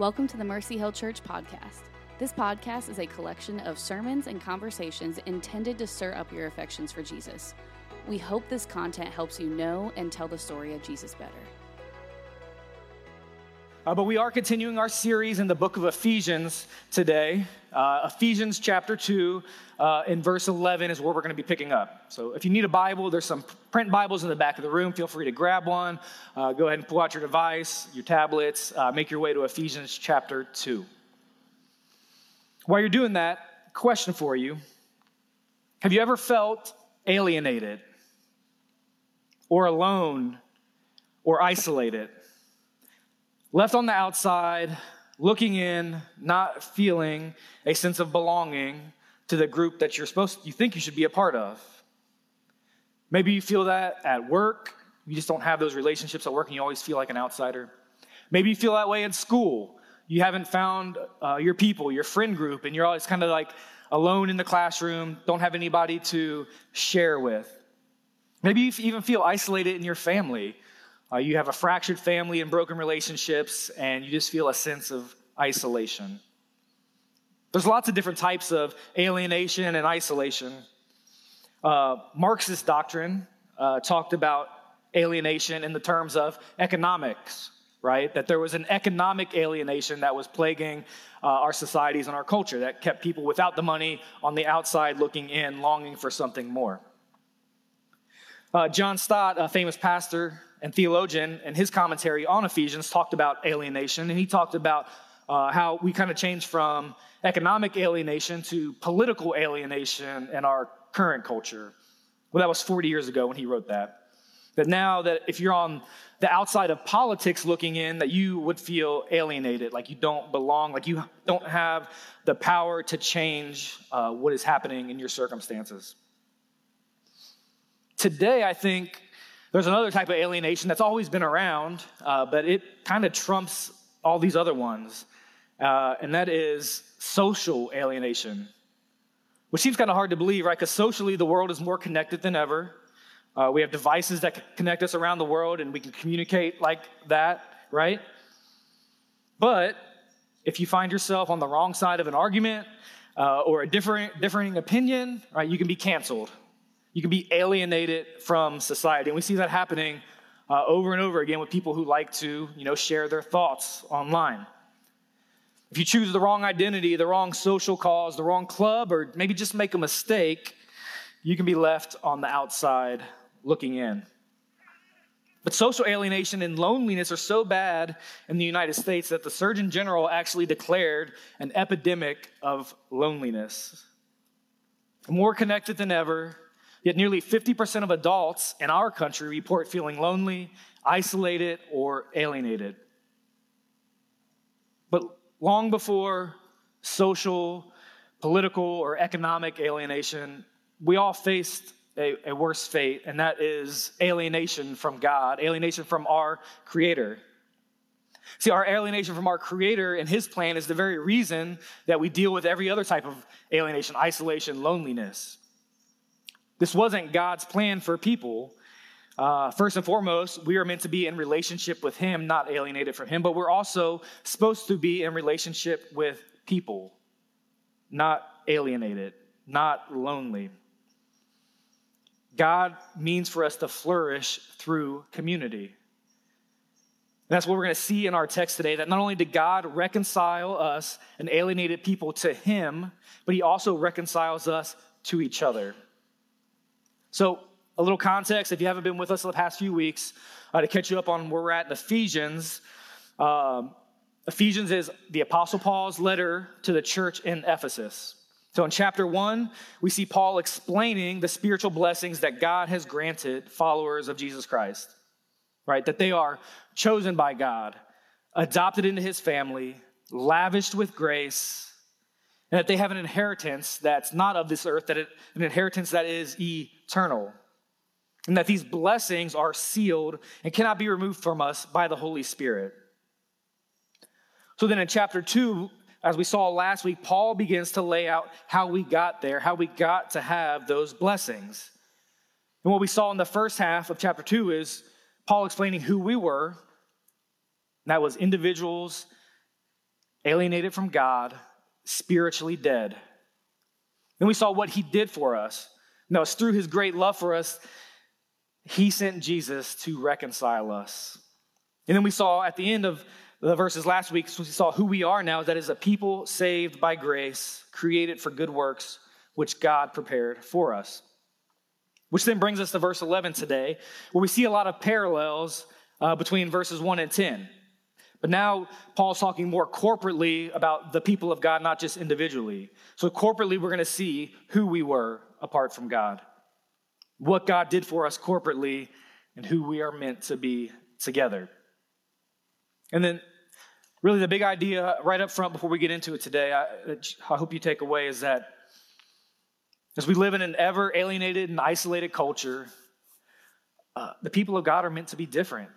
Welcome to the Mercy Hill Church podcast. This podcast is a collection of sermons and conversations intended to stir up your affections for Jesus. We hope this content helps you know and tell the story of Jesus better. Uh, but we are continuing our series in the book of Ephesians today. Uh, Ephesians chapter 2, uh, in verse 11 is where we're going to be picking up. So if you need a Bible, there's some print Bibles in the back of the room. Feel free to grab one. Uh, go ahead and pull out your device, your tablets, uh, make your way to Ephesians chapter 2. While you're doing that, question for you Have you ever felt alienated or alone or isolated? Left on the outside, looking in, not feeling a sense of belonging to the group that you're supposed you think you should be a part of. Maybe you feel that at work, you just don't have those relationships at work and you always feel like an outsider. Maybe you feel that way in school. You haven't found uh, your people, your friend group, and you're always kind of like alone in the classroom, don't have anybody to share with. Maybe you even feel isolated in your family. Uh, you have a fractured family and broken relationships, and you just feel a sense of isolation. There's lots of different types of alienation and isolation. Uh, Marxist doctrine uh, talked about alienation in the terms of economics, right? That there was an economic alienation that was plaguing uh, our societies and our culture that kept people without the money on the outside looking in, longing for something more. Uh, John Stott, a famous pastor and theologian, in his commentary on Ephesians, talked about alienation, and he talked about uh, how we kind of changed from economic alienation to political alienation in our current culture. Well, that was 40 years ago when he wrote that. That now that if you're on the outside of politics looking in, that you would feel alienated, like you don't belong, like you don't have the power to change uh, what is happening in your circumstances. Today, I think there's another type of alienation that's always been around, uh, but it kind of trumps all these other ones, uh, and that is social alienation, which seems kind of hard to believe, right? Because socially, the world is more connected than ever. Uh, we have devices that connect us around the world, and we can communicate like that, right? But if you find yourself on the wrong side of an argument uh, or a different, differing opinion, right, you can be canceled. You can be alienated from society. And we see that happening uh, over and over again with people who like to, you know, share their thoughts online. If you choose the wrong identity, the wrong social cause, the wrong club, or maybe just make a mistake, you can be left on the outside looking in. But social alienation and loneliness are so bad in the United States that the Surgeon General actually declared an epidemic of loneliness. More connected than ever, Yet nearly 50% of adults in our country report feeling lonely, isolated, or alienated. But long before social, political, or economic alienation, we all faced a, a, worse fate, and that is alienation from God, alienation from our Creator. See, our alienation from our Creator and His plan is the very reason that we deal with every other type of alienation, isolation, loneliness. This wasn't God's plan for people. Uh, first and foremost, we are meant to be in relationship with Him, not alienated from Him, but we're also supposed to be in relationship with people, not alienated, not lonely. God means for us to flourish through community. And that's what we're going to see in our text today that not only did God reconcile us, an alienated people, to Him, but He also reconciles us to each other. So, a little context if you haven't been with us in the past few weeks, uh, to catch you up on where we're at in Ephesians. Um, Ephesians is the Apostle Paul's letter to the church in Ephesus. So, in chapter one, we see Paul explaining the spiritual blessings that God has granted followers of Jesus Christ, right? That they are chosen by God, adopted into his family, lavished with grace, and that they have an inheritance that's not of this earth, that it, an inheritance that is eternal. And that these blessings are sealed and cannot be removed from us by the Holy Spirit. So then in chapter 2, as we saw last week, Paul begins to lay out how we got there, how we got to have those blessings. And what we saw in the first half of chapter 2 is Paul explaining who we were. that was individuals alienated from God, spiritually dead. Then we saw what he did for us. No, it's through his great love for us, he sent Jesus to reconcile us. And then we saw at the end of the verses last week, we saw who we are now, that is a people saved by grace, created for good works, which God prepared for us. Which then brings us to verse 11 today, where we see a lot of parallels uh, between verses 1 and 10. But now Paul's talking more corporately about the people of God, not just individually. So, corporately, we're going to see who we were apart from God, what God did for us corporately, and who we are meant to be together. And then, really, the big idea right up front before we get into it today, I, I hope you take away is that as we live in an ever alienated and isolated culture, uh, the people of God are meant to be different.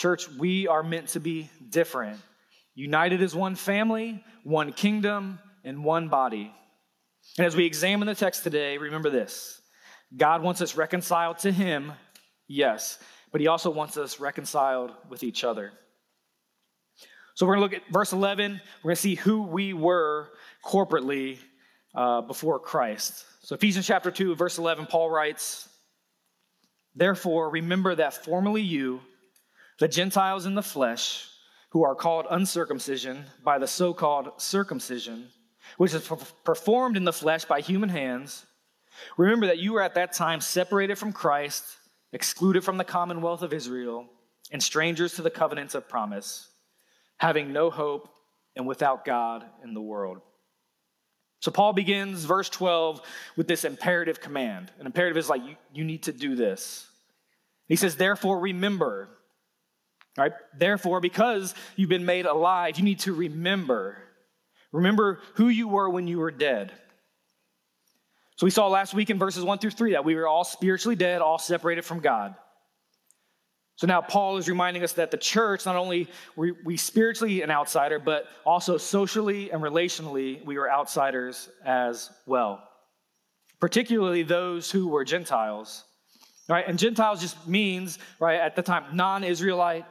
Church, we are meant to be different, united as one family, one kingdom, and one body. And as we examine the text today, remember this God wants us reconciled to Him, yes, but He also wants us reconciled with each other. So we're going to look at verse 11. We're going to see who we were corporately uh, before Christ. So, Ephesians chapter 2, verse 11, Paul writes, Therefore, remember that formerly you, the Gentiles in the flesh, who are called uncircumcision by the so called circumcision, which is performed in the flesh by human hands, remember that you were at that time separated from Christ, excluded from the commonwealth of Israel, and strangers to the covenants of promise, having no hope and without God in the world. So Paul begins verse 12 with this imperative command. An imperative is like, you, you need to do this. He says, therefore, remember. Therefore, because you've been made alive, you need to remember. Remember who you were when you were dead. So we saw last week in verses 1 through 3 that we were all spiritually dead, all separated from God. So now Paul is reminding us that the church, not only were we spiritually an outsider, but also socially and relationally, we were outsiders as well. Particularly those who were Gentiles. Right? And Gentiles just means, right, at the time, non-Israelite,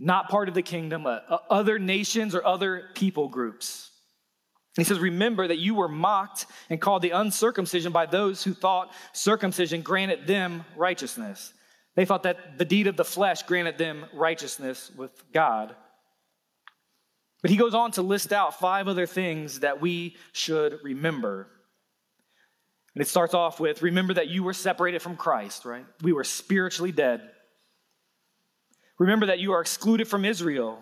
not part of the kingdom, uh, uh, other nations or other people groups. he says, Remember that you were mocked and called the uncircumcision by those who thought circumcision granted them righteousness. They thought that the deed of the flesh granted them righteousness with God. But he goes on to list out five other things that we should remember. And it starts off with remember that you were separated from Christ, right? We were spiritually dead. Remember that you are excluded from Israel.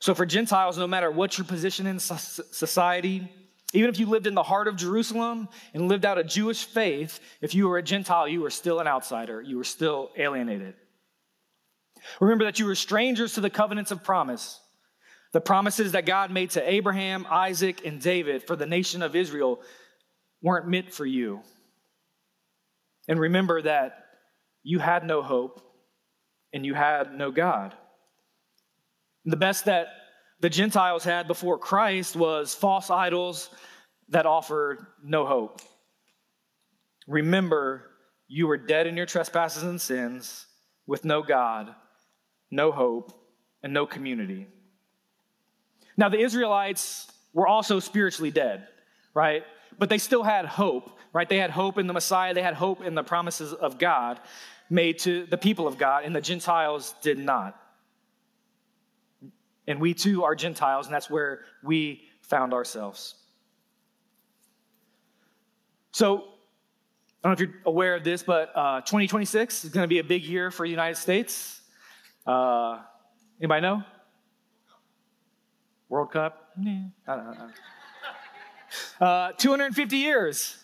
So, for Gentiles, no matter what your position in society, even if you lived in the heart of Jerusalem and lived out a Jewish faith, if you were a Gentile, you were still an outsider. You were still alienated. Remember that you were strangers to the covenants of promise, the promises that God made to Abraham, Isaac, and David for the nation of Israel weren't meant for you. And remember that you had no hope and you had no God. The best that the Gentiles had before Christ was false idols that offered no hope. Remember, you were dead in your trespasses and sins with no God, no hope, and no community. Now, the Israelites were also spiritually dead, right? But they still had hope, right? They had hope in the Messiah, they had hope in the promises of God made to the people of God, and the Gentiles did not. And we too are Gentiles, and that's where we found ourselves. So, I don't know if you're aware of this, but uh, 2026 is going to be a big year for the United States. Uh, anybody know? World Cup? Uh, 250 years.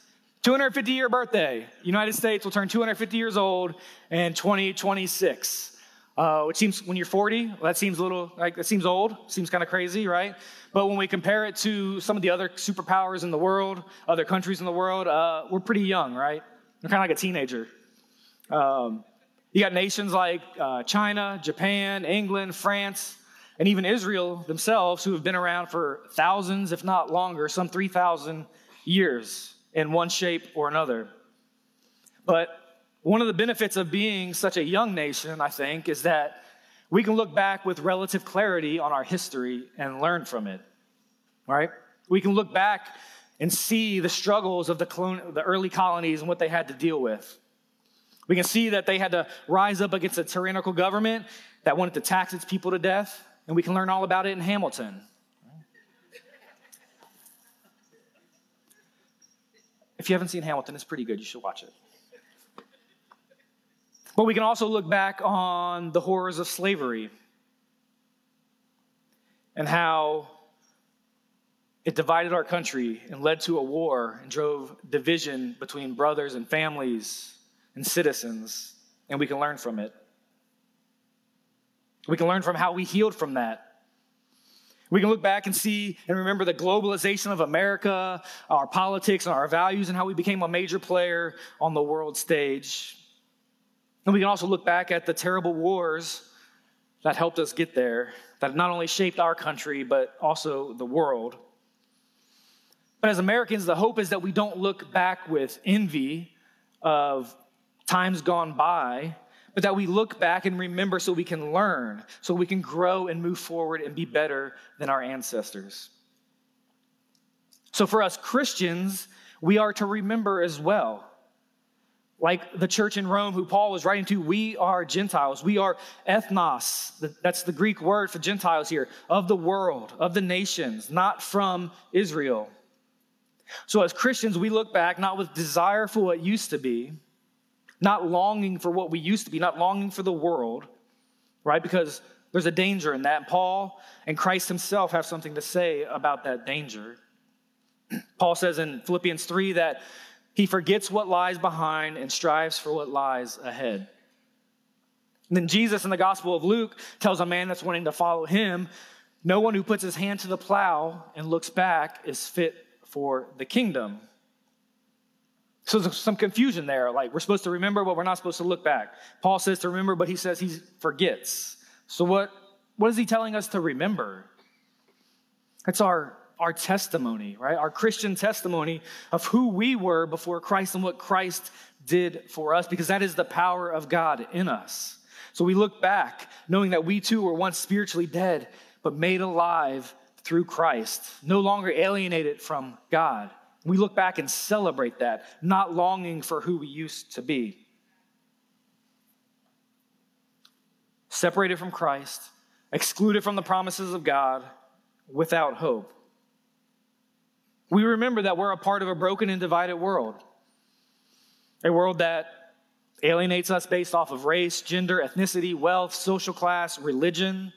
250 year birthday. United States will turn 250 years old in 2026 uh, which seems when you're 40, well, that seems a little like that seems old, seems kind of crazy, right? But when we compare it to some of the other superpowers in the world, other countries in the world, uh, we're pretty young, right? We're kind of like a teenager. Um, you got nations like uh, China, Japan, England, France, and even Israel themselves, who have been around for thousands, if not longer, some 3,000 years in one shape or another. But one of the benefits of being such a young nation, I think, is that we can look back with relative clarity on our history and learn from it, right? We can look back and see the struggles of the, colon- the early colonies and what they had to deal with. We can see that they had to rise up against a tyrannical government that wanted to tax its people to death, and we can learn all about it in Hamilton. If you haven't seen Hamilton, it's pretty good. You should watch it. But we can also look back on the horrors of slavery and how it divided our country and led to a war and drove division between brothers and families and citizens, and we can learn from it. We can learn from how we healed from that. We can look back and see and remember the globalization of America, our politics, and our values, and how we became a major player on the world stage. And we can also look back at the terrible wars that helped us get there, that not only shaped our country, but also the world. But as Americans, the hope is that we don't look back with envy of times gone by, but that we look back and remember so we can learn, so we can grow and move forward and be better than our ancestors. So for us Christians, we are to remember as well like the church in Rome, who Paul was writing to, we are Gentiles. We are ethnos. That's the Greek word for Gentiles here, of the world, of the nations, not from Israel. So as Christians, we look back not with desire for what used to be, not longing for what we used to be, not longing for the world, right? Because there's a danger in that. Paul and Christ himself have something to say about that danger. Paul says in Philippians 3 that he forgets what lies behind and strives for what lies ahead. And then Jesus in the Gospel of Luke tells a man that's wanting to follow him no one who puts his hand to the plow and looks back is fit for the kingdom. So there's some confusion there. Like we're supposed to remember, but we're not supposed to look back. Paul says to remember, but he says he forgets. So what, what is he telling us to remember? That's our our testimony, right? Our Christian testimony of who we were before Christ and what Christ did for us, because that is the power of God in us. So we look back knowing that we too were once spiritually dead, but made alive through Christ, no longer alienated from God. We look back and celebrate that, not longing for who we used to be. Separated from Christ, excluded from the promises of God, without hope. We remember that we're a part of a broken and divided world, a world that alienates us based off of race, gender, ethnicity, wealth, social class, religion,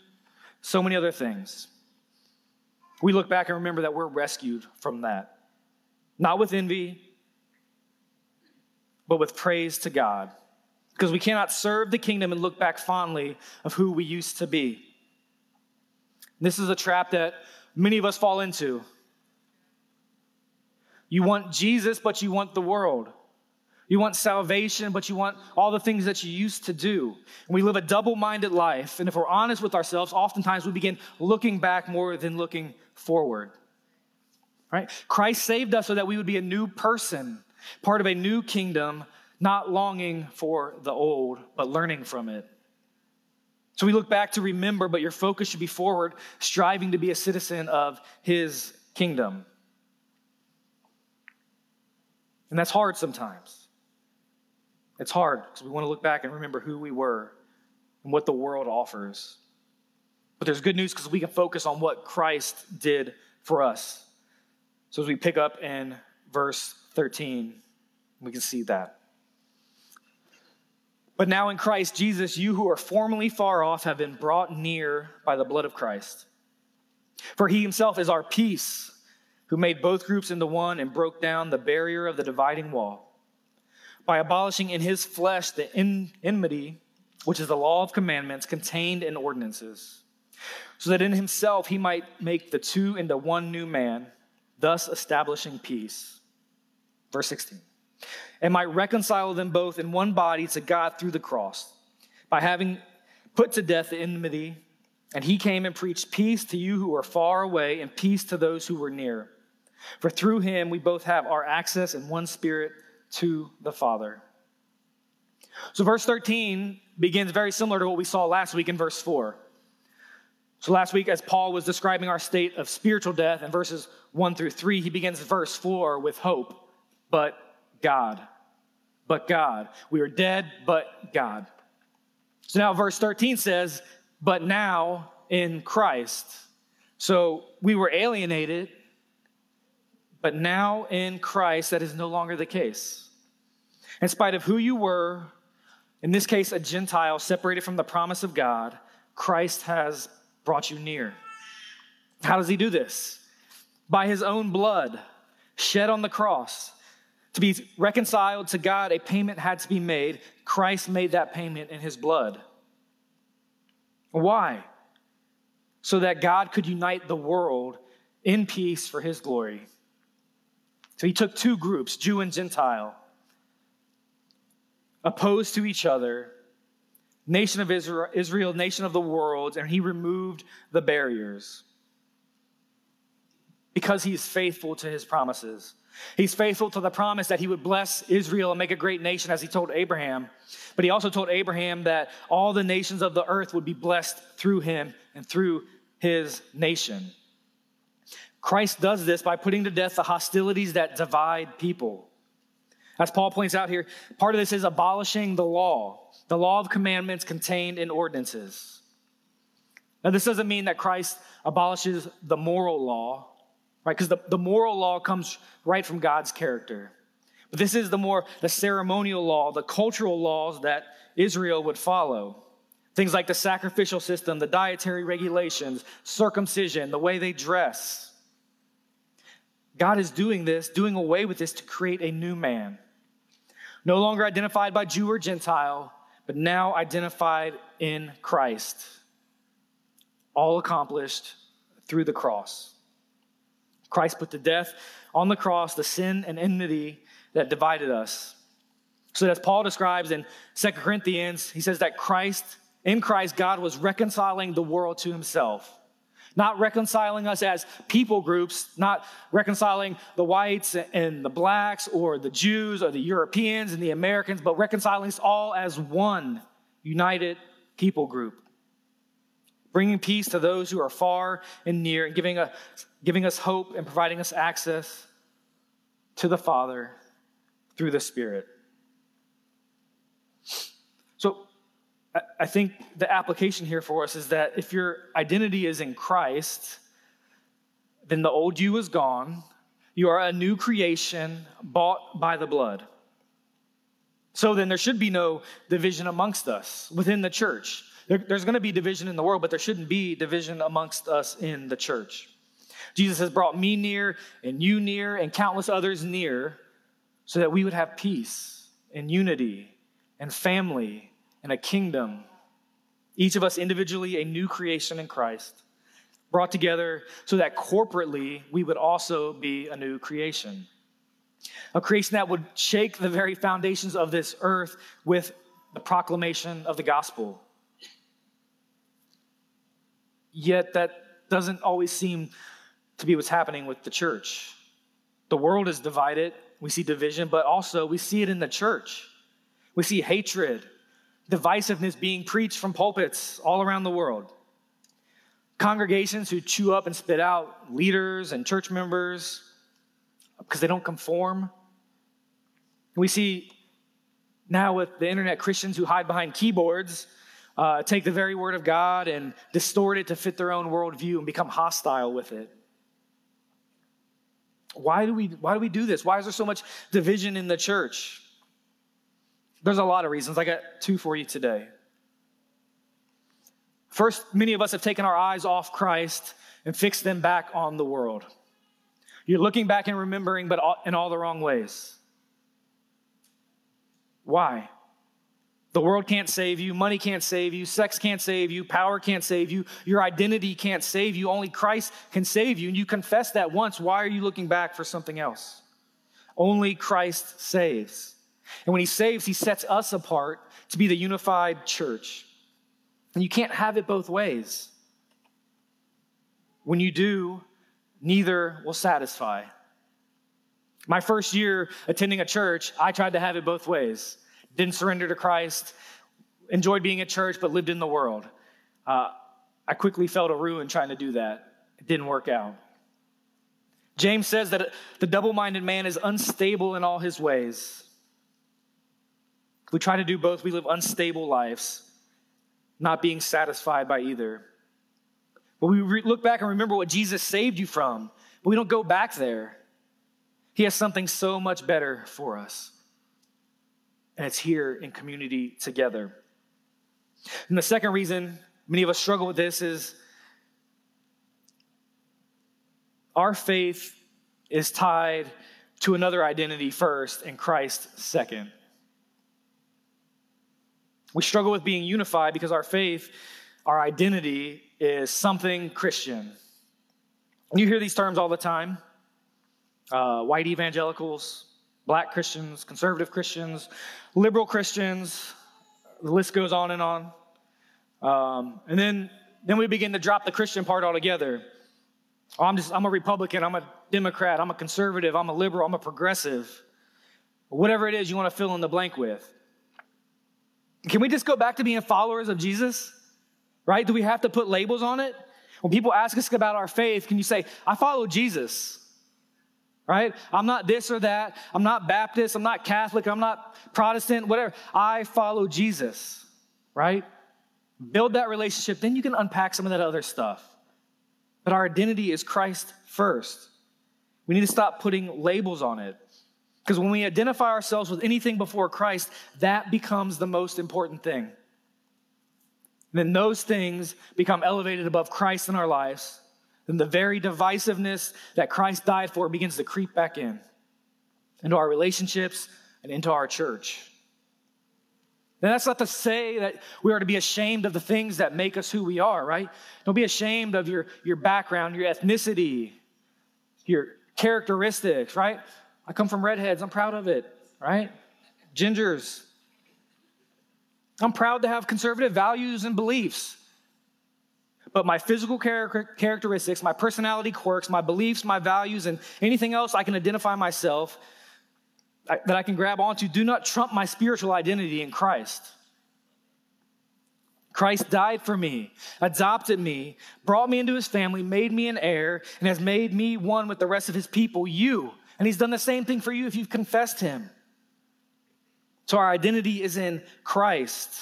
so many other things. We look back and remember that we're rescued from that, not with envy, but with praise to God. Because we cannot serve the kingdom and look back fondly of who we used to be. This is a trap that many of us fall into. You want Jesus, but you want the world. You want salvation, but you want all the things that you used to do. And we live a double minded life. And if we're honest with ourselves, oftentimes we begin looking back more than looking forward. Right? Christ saved us so that we would be a new person, part of a new kingdom, not longing for the old, but learning from it. So we look back to remember, but your focus should be forward, striving to be a citizen of his kingdom. And that's hard sometimes. It's hard because we want to look back and remember who we were and what the world offers. But there's good news because we can focus on what Christ did for us. So as we pick up in verse 13, we can see that. But now in Christ Jesus, you who are formerly far off have been brought near by the blood of Christ. For he himself is our peace who made both groups into one and broke down the barrier of the dividing wall by abolishing in his flesh the enmity, which is the law of commandments contained in ordinances, so that in himself he might make the two into one new man, thus establishing peace. Verse 16. And might reconcile them both in one body to God through the cross, by having put to death the enmity. And he came and preached peace to you who are far away and peace to those who were near. For through him we both have our access in one spirit to the Father. So, verse 13 begins very similar to what we saw last week in verse 4. So, last week, as Paul was describing our state of spiritual death in verses 1 through 3, he begins verse 4 with hope, but God. But God. We are dead, but God. So now, verse 13 says, but now in Christ. So we were alienated, but now in Christ, that is no longer the case. In spite of who you were, in this case, a Gentile separated from the promise of God, Christ has brought you near. How does he do this? By his own blood shed on the cross. To be reconciled to God, a payment had to be made. Christ made that payment in his blood. Why? So that God could unite the world in peace for his glory. So he took two groups, Jew and Gentile, opposed to each other, nation of Israel, Israel, nation of the world, and he removed the barriers because he's faithful to his promises. He's faithful to the promise that he would bless Israel and make a great nation, as he told Abraham. But he also told Abraham that all the nations of the earth would be blessed through him and through his nation. Christ does this by putting to death the hostilities that divide people. As Paul points out here, part of this is abolishing the law, the law of commandments contained in ordinances. Now, this doesn't mean that Christ abolishes the moral law, right? Because the, the moral law comes right from God's character. But this is the more the ceremonial law, the cultural laws that Israel would follow. Things like the sacrificial system, the dietary regulations, circumcision, the way they dress. God is doing this, doing away with this to create a new man. No longer identified by Jew or Gentile, but now identified in Christ. All accomplished through the cross. Christ put to death on the cross the sin and enmity that divided us. So, as Paul describes in Second Corinthians, he says that Christ, in Christ, God was reconciling the world to himself. Not reconciling us as people groups, not reconciling the whites and the blacks or the Jews or the Europeans and the Americans, but reconciling us all as one united people group bringing peace to those who are far and near, and giving, a, giving us hope and providing us access to the Father through the Spirit. So, I think the application here for us is that if your identity is in Christ, then the old you is gone. You are a new creation bought by the blood. So then there should be no division amongst us within the church. There, there's going to be division in the world, but there shouldn't be division amongst us in the church. Jesus has brought me near and you near and countless others near so that we would have peace and unity and family and a kingdom. Each of us individually a new creation in Christ, brought together so that corporately we would also be a new creation. A creation that would shake the very foundations of this earth with the proclamation of the gospel. Yet that doesn't always seem to be what's happening with the church. The world is divided. We see division, but also we see it in the church. We see hatred, divisiveness being preached from pulpits all around the world. Congregations who chew up and spit out leaders and church members because they don't conform. We see now with the internet Christians who hide behind keyboards uh, take the very word of God and distort it to fit their own worldview and become hostile with it. Why do we, why do, we do this? Why is there so much division in the church? There's a lot of reasons. I got two for you today. First, many of us have taken our eyes off Christ and fixed them back on the world. You're looking back and remembering, but in all the wrong ways. Why? The world can't save you, money can't save you, sex can't save you, power can't save you, your identity can't save you. Only Christ can save you. And you confess that once. Why are you looking back for something else? Only Christ saves. And when he saves, he sets us apart to be the unified church. And you can't have it both ways. When you do, neither will satisfy. My first year attending a church, I tried to have it both ways didn't surrender to Christ, enjoyed being at church, but lived in the world. Uh, I quickly fell to ruin trying to do that. It didn't work out. James says that the double minded man is unstable in all his ways. We try to do both. We live unstable lives, not being satisfied by either. But we re- look back and remember what Jesus saved you from, but we don't go back there. He has something so much better for us. And it's here in community together. And the second reason many of us struggle with this is our faith is tied to another identity first and Christ second. We struggle with being unified because our faith, our identity, is something Christian. You hear these terms all the time uh, white evangelicals, black Christians, conservative Christians, liberal Christians, the list goes on and on. Um, and then, then we begin to drop the Christian part altogether. Oh, I'm just, I'm a Republican, I'm a Democrat, I'm a conservative, I'm a liberal, I'm a progressive. Whatever it is you want to fill in the blank with. Can we just go back to being followers of Jesus? Right? Do we have to put labels on it? When people ask us about our faith, can you say, I follow Jesus? Right? I'm not this or that. I'm not Baptist. I'm not Catholic. I'm not Protestant, whatever. I follow Jesus. Right? Build that relationship. Then you can unpack some of that other stuff. But our identity is Christ first. We need to stop putting labels on it. Because when we identify ourselves with anything before Christ, that becomes the most important thing. And then those things become elevated above Christ in our lives. Then the very divisiveness that Christ died for begins to creep back in into our relationships and into our church. And that's not to say that we are to be ashamed of the things that make us who we are, right? Don't be ashamed of your, your background, your ethnicity, your characteristics, right? I come from redheads. I'm proud of it, right? Gingers. I'm proud to have conservative values and beliefs. But my physical characteristics, my personality quirks, my beliefs, my values, and anything else I can identify myself that I can grab onto do not trump my spiritual identity in Christ. Christ died for me, adopted me, brought me into his family, made me an heir, and has made me one with the rest of his people, you. And he's done the same thing for you if you've confessed him. So our identity is in Christ.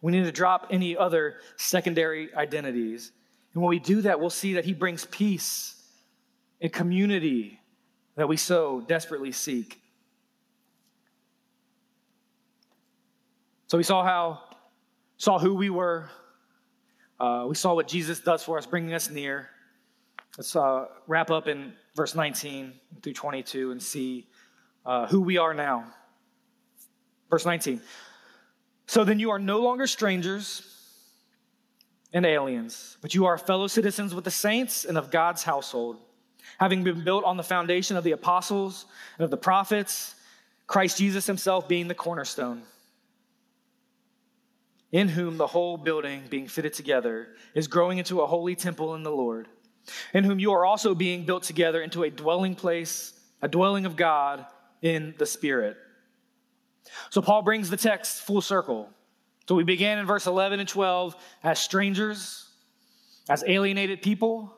We need to drop any other secondary identities. And when we do that, we'll see that he brings peace and community that we so desperately seek. So we saw how, saw who we were. Uh, we saw what Jesus does for us, bringing us near. Let's uh, wrap up in verse 19 through 22 and see uh, who we are now. Verse 19. So then you are no longer strangers and aliens, but you are fellow citizens with the saints and of God's household, having been built on the foundation of the apostles and of the prophets, Christ Jesus himself being the cornerstone in whom the whole building, being fitted together, is growing into a holy temple in the Lord, in whom you are also being built together into a dwelling place, a dwelling of God in the Spirit. So Paul brings the text full circle. So we began in verse 11 and 12 as strangers, as alienated people,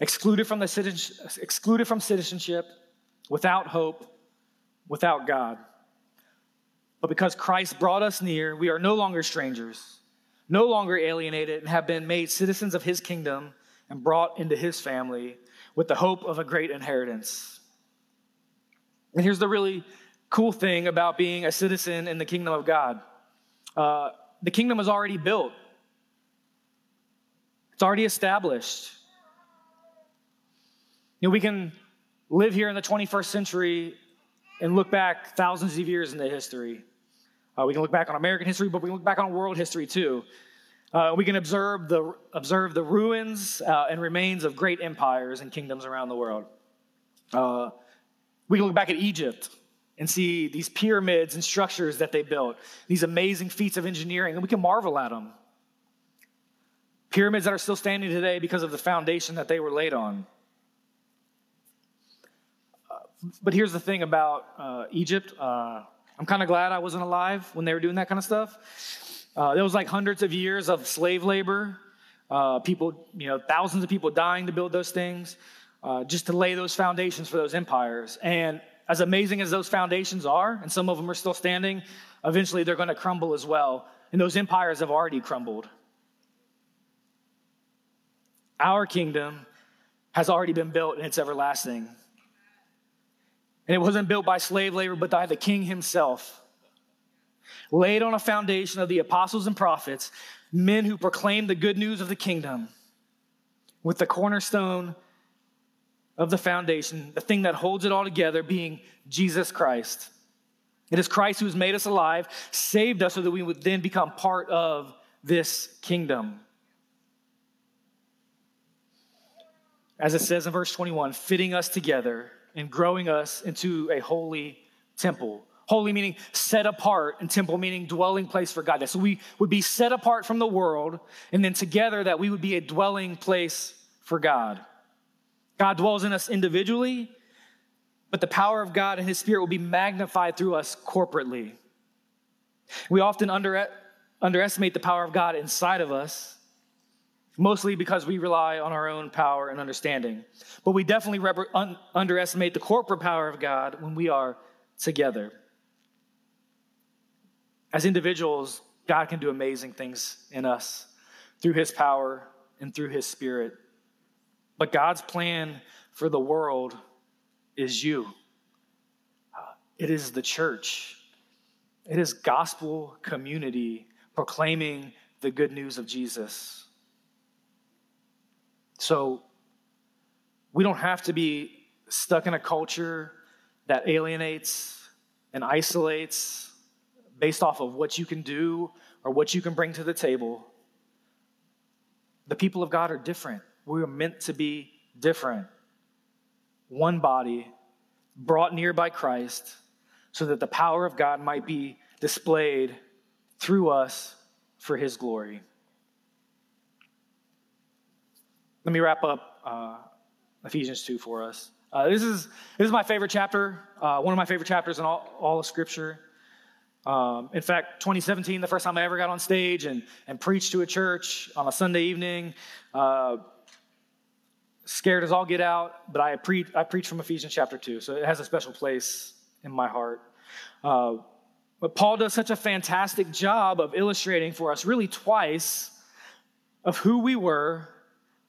excluded from, the excluded from citizenship, without hope, without God. But because Christ brought us near, we are no longer strangers, no longer alienated, and have been made citizens of his kingdom and brought into his family with the hope of a great inheritance. And here's the really cool thing about being a citizen in the kingdom of God uh, the kingdom is already built, it's already established. You know, we can live here in the 21st century and look back thousands of years into history. Uh, we can look back on American history, but we can look back on world history too. Uh, we can observe the, observe the ruins uh, and remains of great empires and kingdoms around the world. Uh, we can look back at Egypt and see these pyramids and structures that they built, these amazing feats of engineering, and we can marvel at them. Pyramids that are still standing today because of the foundation that they were laid on. Uh, but here's the thing about uh, Egypt I'm kind of glad I wasn't alive when they were doing that kind of stuff. Uh, there was like hundreds of years of slave labor, uh, people, you know, thousands of people dying to build those things, uh, just to lay those foundations for those empires. And as amazing as those foundations are, and some of them are still standing, eventually they're going to crumble as well. And those empires have already crumbled. Our kingdom has already been built and it's everlasting. And it wasn't built by slave labor, but by the king himself. Laid on a foundation of the apostles and prophets, men who proclaimed the good news of the kingdom, with the cornerstone of the foundation, the thing that holds it all together being Jesus Christ. It is Christ who has made us alive, saved us so that we would then become part of this kingdom. As it says in verse 21, fitting us together and growing us into a holy temple. Holy meaning set apart, and temple meaning dwelling place for God. So we would be set apart from the world, and then together that we would be a dwelling place for God. God dwells in us individually, but the power of God and His Spirit will be magnified through us corporately. We often under, underestimate the power of God inside of us, mostly because we rely on our own power and understanding. But we definitely rep- un- underestimate the corporate power of God when we are together. As individuals, God can do amazing things in us through His power and through His Spirit. But God's plan for the world is you. It is the church. It is gospel community proclaiming the good news of Jesus. So we don't have to be stuck in a culture that alienates and isolates based off of what you can do or what you can bring to the table. The people of God are different. We are meant to be different one body, brought near by Christ, so that the power of God might be displayed through us for his glory. Let me wrap up uh, Ephesians 2 for us. Uh, this, is, this is my favorite chapter, uh, one of my favorite chapters in all, all of Scripture. Um, in fact, 2017, the first time I ever got on stage and, and preached to a church on a Sunday evening, uh, scared as all get out, but I, pre- I preach from Ephesians chapter 2, so it has a special place in my heart. Uh, but Paul does such a fantastic job of illustrating for us, really twice, of who we were,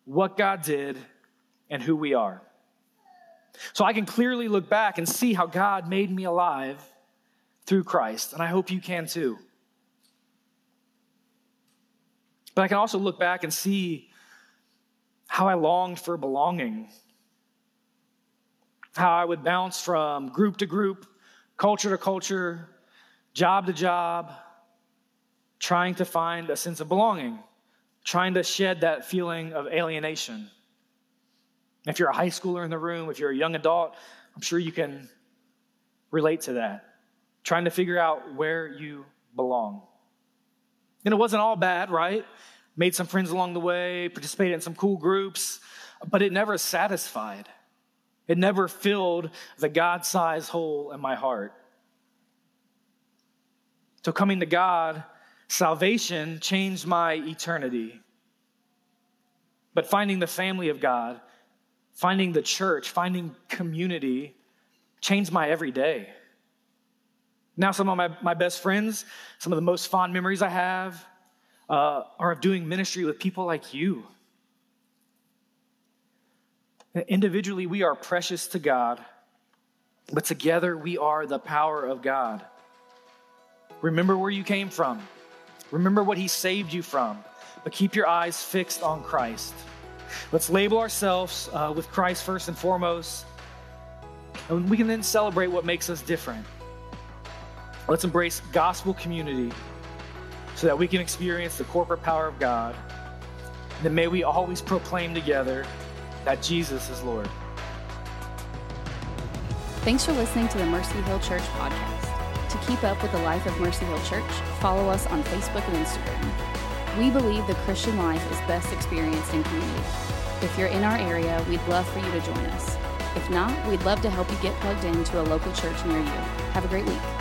what God did, and who we are. So I can clearly look back and see how God made me alive through Christ, and I hope you can too. But I can also look back and see how I longed for belonging, how I would bounce from group to group, culture to culture, job to job, trying to find a sense of belonging, trying to shed that feeling of alienation. If you're a high schooler in the room, if you're a young adult, I'm sure you can relate to that. Trying to figure out where you belong. And it wasn't all bad, right? made some friends along the way, participated in some cool groups, but it never satisfied. It never filled the God sized hole in my heart. So, coming to God, salvation changed my eternity. But finding the family of God, finding the church, finding community changed my everyday. Now, some of my, my best friends, some of the most fond memories I have, uh, are of doing ministry with people like you. Individually, we are precious to God, but together we are the power of God. Remember where you came from, remember what He saved you from, but keep your eyes fixed on Christ. Let's label ourselves uh, with Christ first and foremost, and we can then celebrate what makes us different. Let's embrace gospel community so that we can experience the corporate power of God. And then may we always proclaim together that Jesus is Lord. Thanks for listening to the Mercy Hill Church podcast. To keep up with the life of Mercy Hill Church, follow us on Facebook and Instagram. We believe the Christian life is best experienced in community. If you're in our area, we'd love for you to join us. If not, we'd love to help you get plugged into a local church near you. Have a great week.